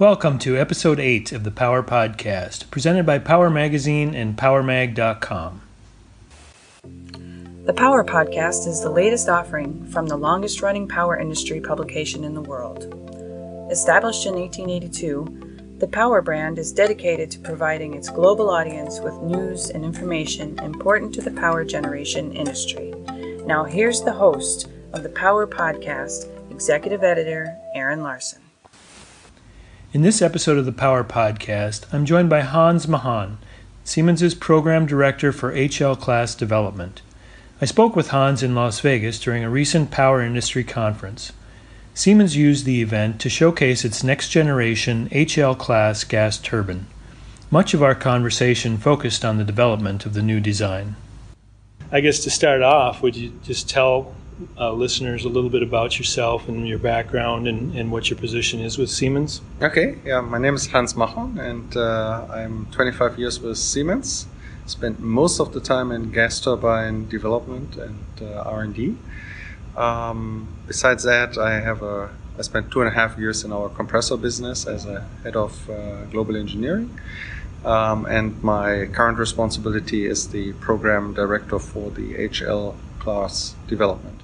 Welcome to episode 8 of the Power Podcast, presented by Power Magazine and PowerMag.com. The Power Podcast is the latest offering from the longest running power industry publication in the world. Established in 1882, the Power brand is dedicated to providing its global audience with news and information important to the power generation industry. Now, here's the host of the Power Podcast, Executive Editor Aaron Larson. In this episode of the Power Podcast, I'm joined by Hans Maghon, Siemens' Program Director for HL Class Development. I spoke with Hans in Las Vegas during a recent power industry conference. Siemens used the event to showcase its next generation HL Class gas turbine. Much of our conversation focused on the development of the new design. I guess to start off, would you just tell uh, listeners a little bit about yourself and your background and, and what your position is with Siemens? Okay, yeah, my name is Hans Maghon and uh, I'm 25 years with Siemens. Spent most of the time in gas turbine development and uh, R&D. Um, besides that, I have a I spent two and a half years in our compressor business as a head of uh, global engineering. Um, and my current responsibility is the program director for the HL class development.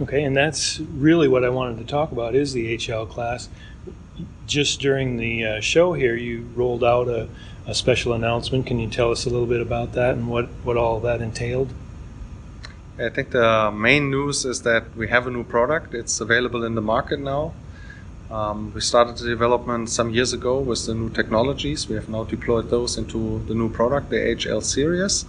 Okay, and that's really what I wanted to talk about is the HL class. Just during the uh, show here, you rolled out a, a, special announcement. Can you tell us a little bit about that and what, what all that entailed? I think the main news is that we have a new product. It's available in the market now. Um, we started the development some years ago with the new technologies. We have now deployed those into the new product, the HL series.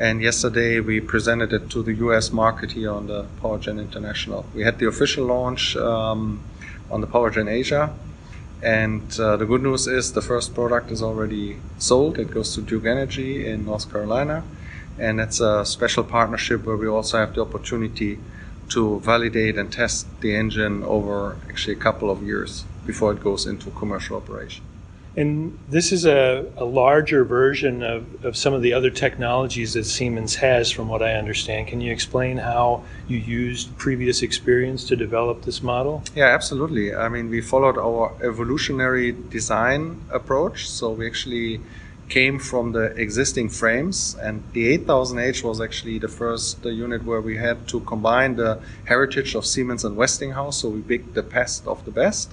And yesterday we presented it to the US market here on the PowerGen International. We had the official launch um, on the PowerGen Asia. And uh, the good news is the first product is already sold. It goes to Duke Energy in North Carolina. And it's a special partnership where we also have the opportunity to validate and test the engine over actually a couple of years before it goes into commercial operation. And this is a, a larger version of, of some of the other technologies that Siemens has, from what I understand. Can you explain how you used previous experience to develop this model? Yeah, absolutely. I mean, we followed our evolutionary design approach. So we actually came from the existing frames, and the 8000H was actually the first the unit where we had to combine the heritage of Siemens and Westinghouse. So we picked the best of the best.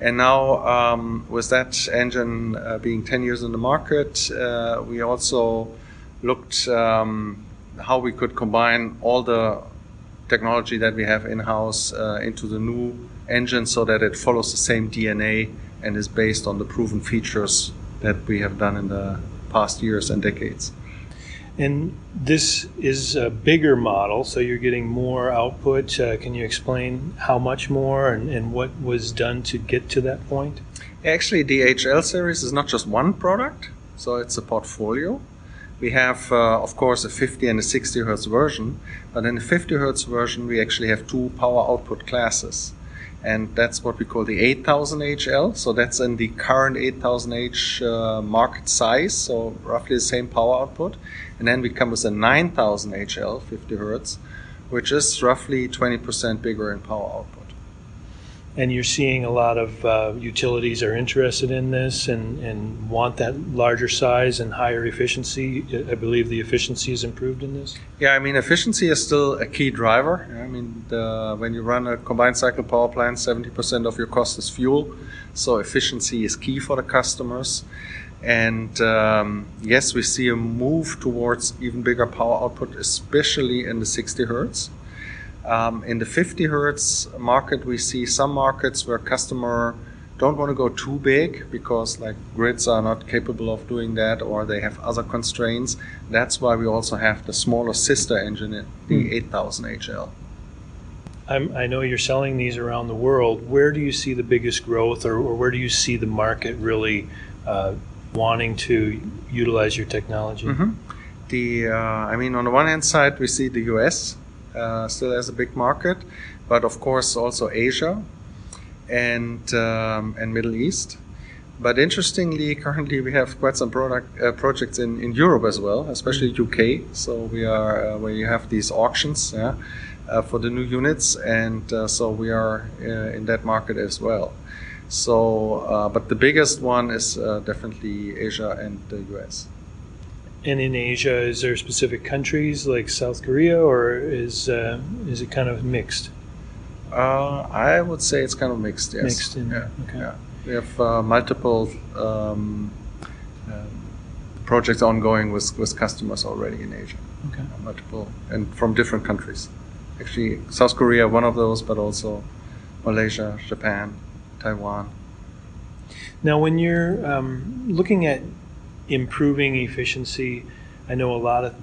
And now, um, with that engine uh, being 10 years in the market, uh, we also looked um, how we could combine all the technology that we have in house uh, into the new engine so that it follows the same DNA and is based on the proven features that we have done in the past years and decades. And this is a bigger model, so you're getting more output. Uh, can you explain how much more and, and what was done to get to that point? Actually, the HL series is not just one product, so it's a portfolio. We have, uh, of course, a 50 and a 60 hertz version, but in the 50 hertz version, we actually have two power output classes and that's what we call the 8000 HL. So that's in the current 8000H uh, market size, so roughly the same power output. And then we come with a 9000 HL, 50 hertz, which is roughly 20% bigger in power output and you're seeing a lot of uh, utilities are interested in this and, and want that larger size and higher efficiency. I believe the efficiency is improved in this. Yeah, I mean efficiency is still a key driver. I mean the, when you run a combined cycle power plant, 70% of your cost is fuel, so efficiency is key for the customers. And um, yes, we see a move towards even bigger power output, especially in the 60 hertz. Um, in the 50 hertz market, we see some markets where customer don't want to go too big because like grids are not capable of doing that or they have other constraints. That's why we also have the smaller sister engine, the hmm. 8000 HL. I'm, i know you're selling these around the world. Where do you see the biggest growth, or, or where do you see the market really uh, wanting to utilize your technology? Mm-hmm. The, uh, I mean, on the one hand side, we see the U.S still has a big market, but of course also Asia and um, and Middle East. But interestingly, currently we have quite some product uh, projects in, in Europe as well, especially UK. So we are uh, where you have these auctions yeah, uh, for the new units, and uh, so we are uh, in that market as well. So, uh, but the biggest one is uh, definitely Asia and the US. And in Asia, is there specific countries like South Korea, or is uh, is it kind of mixed? Uh, I would say it's kind of mixed. Yes. Mixed in- yeah. okay. yeah. We have uh, multiple um, um, projects ongoing with, with customers already in Asia. Okay. Multiple and from different countries. Actually, South Korea one of those, but also Malaysia, Japan, Taiwan. Now, when you're um, looking at improving efficiency, I know a lot of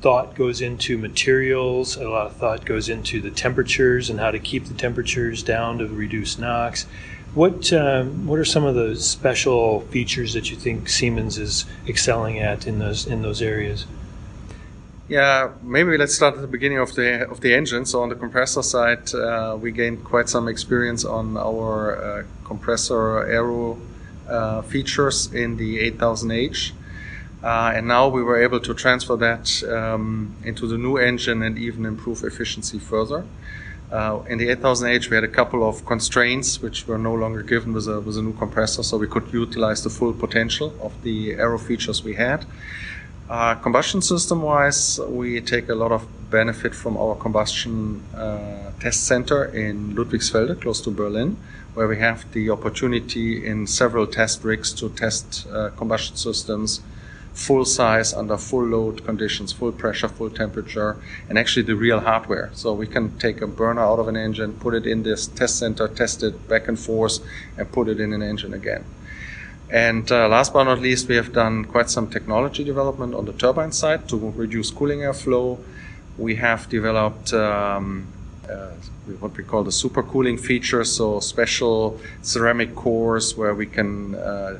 thought goes into materials, a lot of thought goes into the temperatures and how to keep the temperatures down to reduce NOx. What um, what are some of the special features that you think Siemens is excelling at in those in those areas? Yeah, maybe let's start at the beginning of the of the engine. So on the compressor side, uh, we gained quite some experience on our uh, compressor aero uh, features in the 8000H, uh, and now we were able to transfer that um, into the new engine and even improve efficiency further. Uh, in the 8000H, we had a couple of constraints which were no longer given with a with a new compressor, so we could utilize the full potential of the aero features we had. Uh, combustion system wise, we take a lot of benefit from our combustion uh, test center in Ludwigsfelde, close to Berlin, where we have the opportunity in several test rigs to test uh, combustion systems full size under full load conditions, full pressure, full temperature, and actually the real hardware. So we can take a burner out of an engine, put it in this test center, test it back and forth, and put it in an engine again. And uh, last but not least, we have done quite some technology development on the turbine side to reduce cooling airflow. We have developed um, uh, what we call the supercooling feature, so special ceramic cores where we can uh,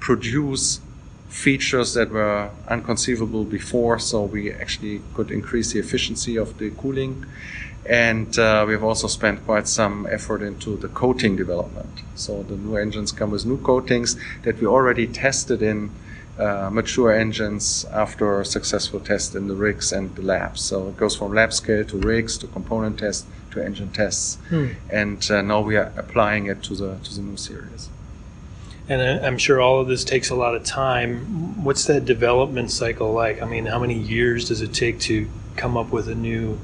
produce features that were unconceivable before. So we actually could increase the efficiency of the cooling. And uh, we have also spent quite some effort into the coating development. So the new engines come with new coatings that we already tested in uh, mature engines after successful tests in the rigs and the labs. So it goes from lab scale to rigs to component tests to engine tests, Hmm. and uh, now we are applying it to the to the new series. And I- I'm sure all of this takes a lot of time. What's that development cycle like? I mean, how many years does it take to come up with a new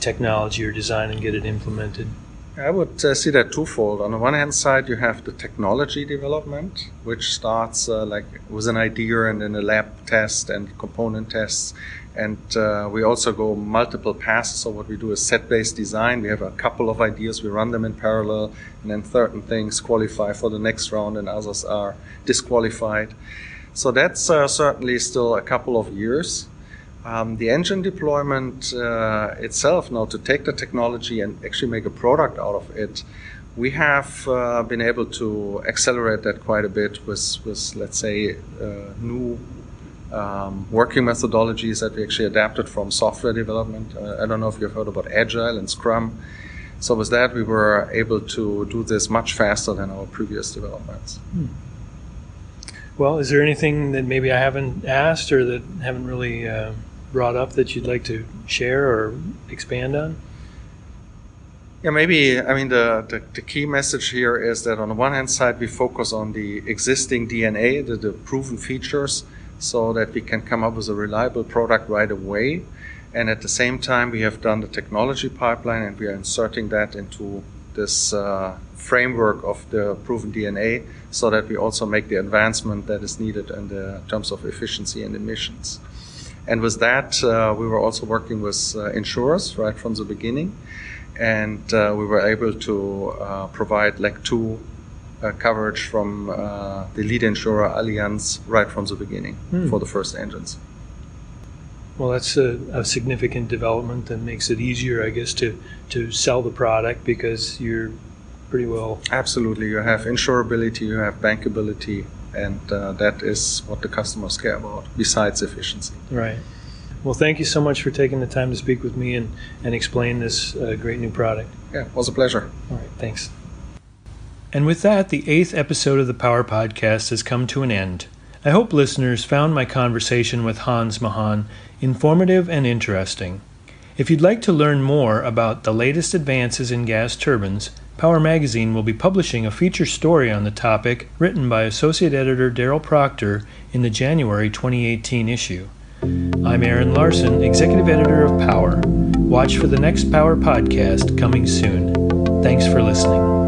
technology or design and get it implemented? I would uh, see that twofold. On the one hand side, you have the technology development, which starts uh, like with an idea and then a lab test and component tests. And uh, we also go multiple passes. So what we do is set-based design. We have a couple of ideas. We run them in parallel, and then certain things qualify for the next round, and others are disqualified. So that's uh, certainly still a couple of years. Um, the engine deployment uh, itself, now to take the technology and actually make a product out of it, we have uh, been able to accelerate that quite a bit with, with let's say, uh, new um, working methodologies that we actually adapted from software development. Uh, I don't know if you've heard about Agile and Scrum. So with that, we were able to do this much faster than our previous developments. Well, is there anything that maybe I haven't asked or that haven't really uh, brought up that you'd like to share or expand on? Yeah, maybe. I mean, the, the, the key message here is that on the one hand side, we focus on the existing DNA, the, the proven features, so that we can come up with a reliable product right away. And at the same time, we have done the technology pipeline and we are inserting that into this uh, framework of the proven DNA so that we also make the advancement that is needed in the terms of efficiency and emissions. And with that, uh, we were also working with uh, insurers right from the beginning and uh, we were able to uh, provide like two uh, coverage from uh, the lead insurer Allianz right from the beginning Hmm. for the first engines. Well, that's a, a significant development that makes it easier, I guess, to, to sell the product because you're pretty well. Absolutely, you have insurability, you have bankability, and uh, that is what the customers care about besides efficiency. Right. Well, thank you so much for taking the time to speak with me and, and explain this uh, great new product. Yeah, it was a pleasure. All right, thanks. And with that, the eighth episode of the Power Podcast has come to an end. I hope listeners found my conversation with Hans Maghon informative and interesting. If you'd like to learn more about the latest advances in gas turbines, Power Magazine will be publishing a feature story on the topic written by Associate Editor Darrell Proctor in the January 2018 issue. I'm Aaron Larson, Executive Editor of Power. Watch for the next Power podcast coming soon. Thanks for listening.